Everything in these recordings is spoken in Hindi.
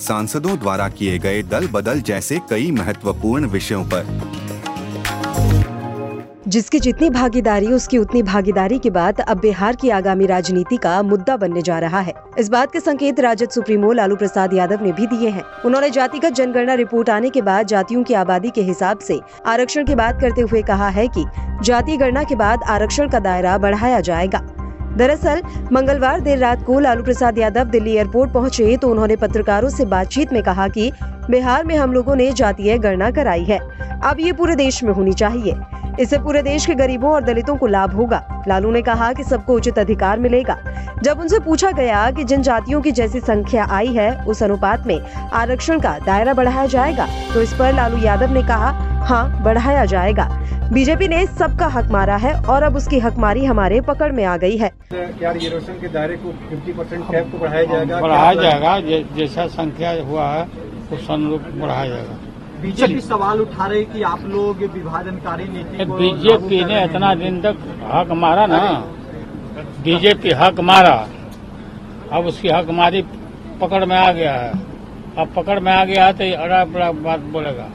सांसदों द्वारा किए गए दल बदल जैसे कई महत्वपूर्ण विषयों पर। जिसकी जितनी भागीदारी, उसकी उतनी भागीदारी के बाद अब बिहार की आगामी राजनीति का मुद्दा बनने जा रहा है। इस बात के संकेत राजद सुप्रीमो लालू प्रसाद यादव ने भी दिए हैं। उन्होंने जातिगत जनगणना रिपोर्ट आने के बाद जातियों की आबादी के हिसाब से आरक्षण की बात करते हुए कहा है कि जाति गणना के बाद आरक्षण का दायरा बढ़ाया जाएगा। दरअसल, मंगलवार देर रात को लालू प्रसाद यादव दिल्ली एयरपोर्ट पहुँचे तो उन्होंने पत्रकारों से बातचीत में कहा कि बिहार में हम लोगों ने जातीय गणना कराई है। अब ये पूरे देश में होनी चाहिए। इससे पूरे देश के गरीबों और दलितों को लाभ होगा। लालू ने कहा कि सबको उचित अधिकार मिलेगा। जब उनसे पूछा गया कि जिन जातियों की जैसी संख्या आई है, उस अनुपात में आरक्षण का दायरा बढ़ाया जाएगा तो इस पर लालू यादव ने कहा हाँ बढ़ाया जाएगा। बीजेपी ने सबका हक मारा है और अब उसकी हकमारी हमारे पकड़ में आ गई है। क्या रिजर्वेशन के दायरे को 50 परसेंट कैप को बढ़ाया जाएगा? बढ़ाया जाएगा जैसा संख्या हुआ है उस अनुरूप बढ़ाया जाएगा। बीजेपी सवाल उठा रही कि आप लोग विभाजनकारी नीति बीजेपी ने इतना दिन तक हक मारा ना। बीजेपी हक मारा। अब उसकी हक मारी पकड़ में आ गया है। अब पकड़ में आ गया है तो अड़ा बड़ा बात बोलेगा।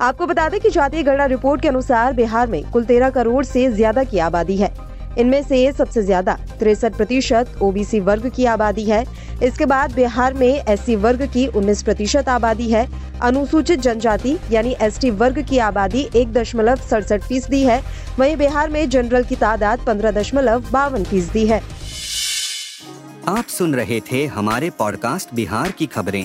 आपको बता दें कि जातीय गणना रिपोर्ट के अनुसार बिहार में कुल तेरह करोड़ से ज़्यादा की आबादी है। इनमें से सबसे ज़्यादा तिरसठ प्रतिशत ओबीसी वर्ग की आबादी है। इसके बाद बिहार में एससी वर्ग की 19 प्रतिशत आबादी है। अनुसूचित जनजाति यानी एसटी वर्ग की आबादी एक दशमलव सड़सठ फ़ीसदी है। वहीं बिहार में जनरल की तादाद पंद्रह दशमलव बावन फ़ीसदी है। आप सुन रहे थे हमारे पॉडकास्ट बिहार की खबरें।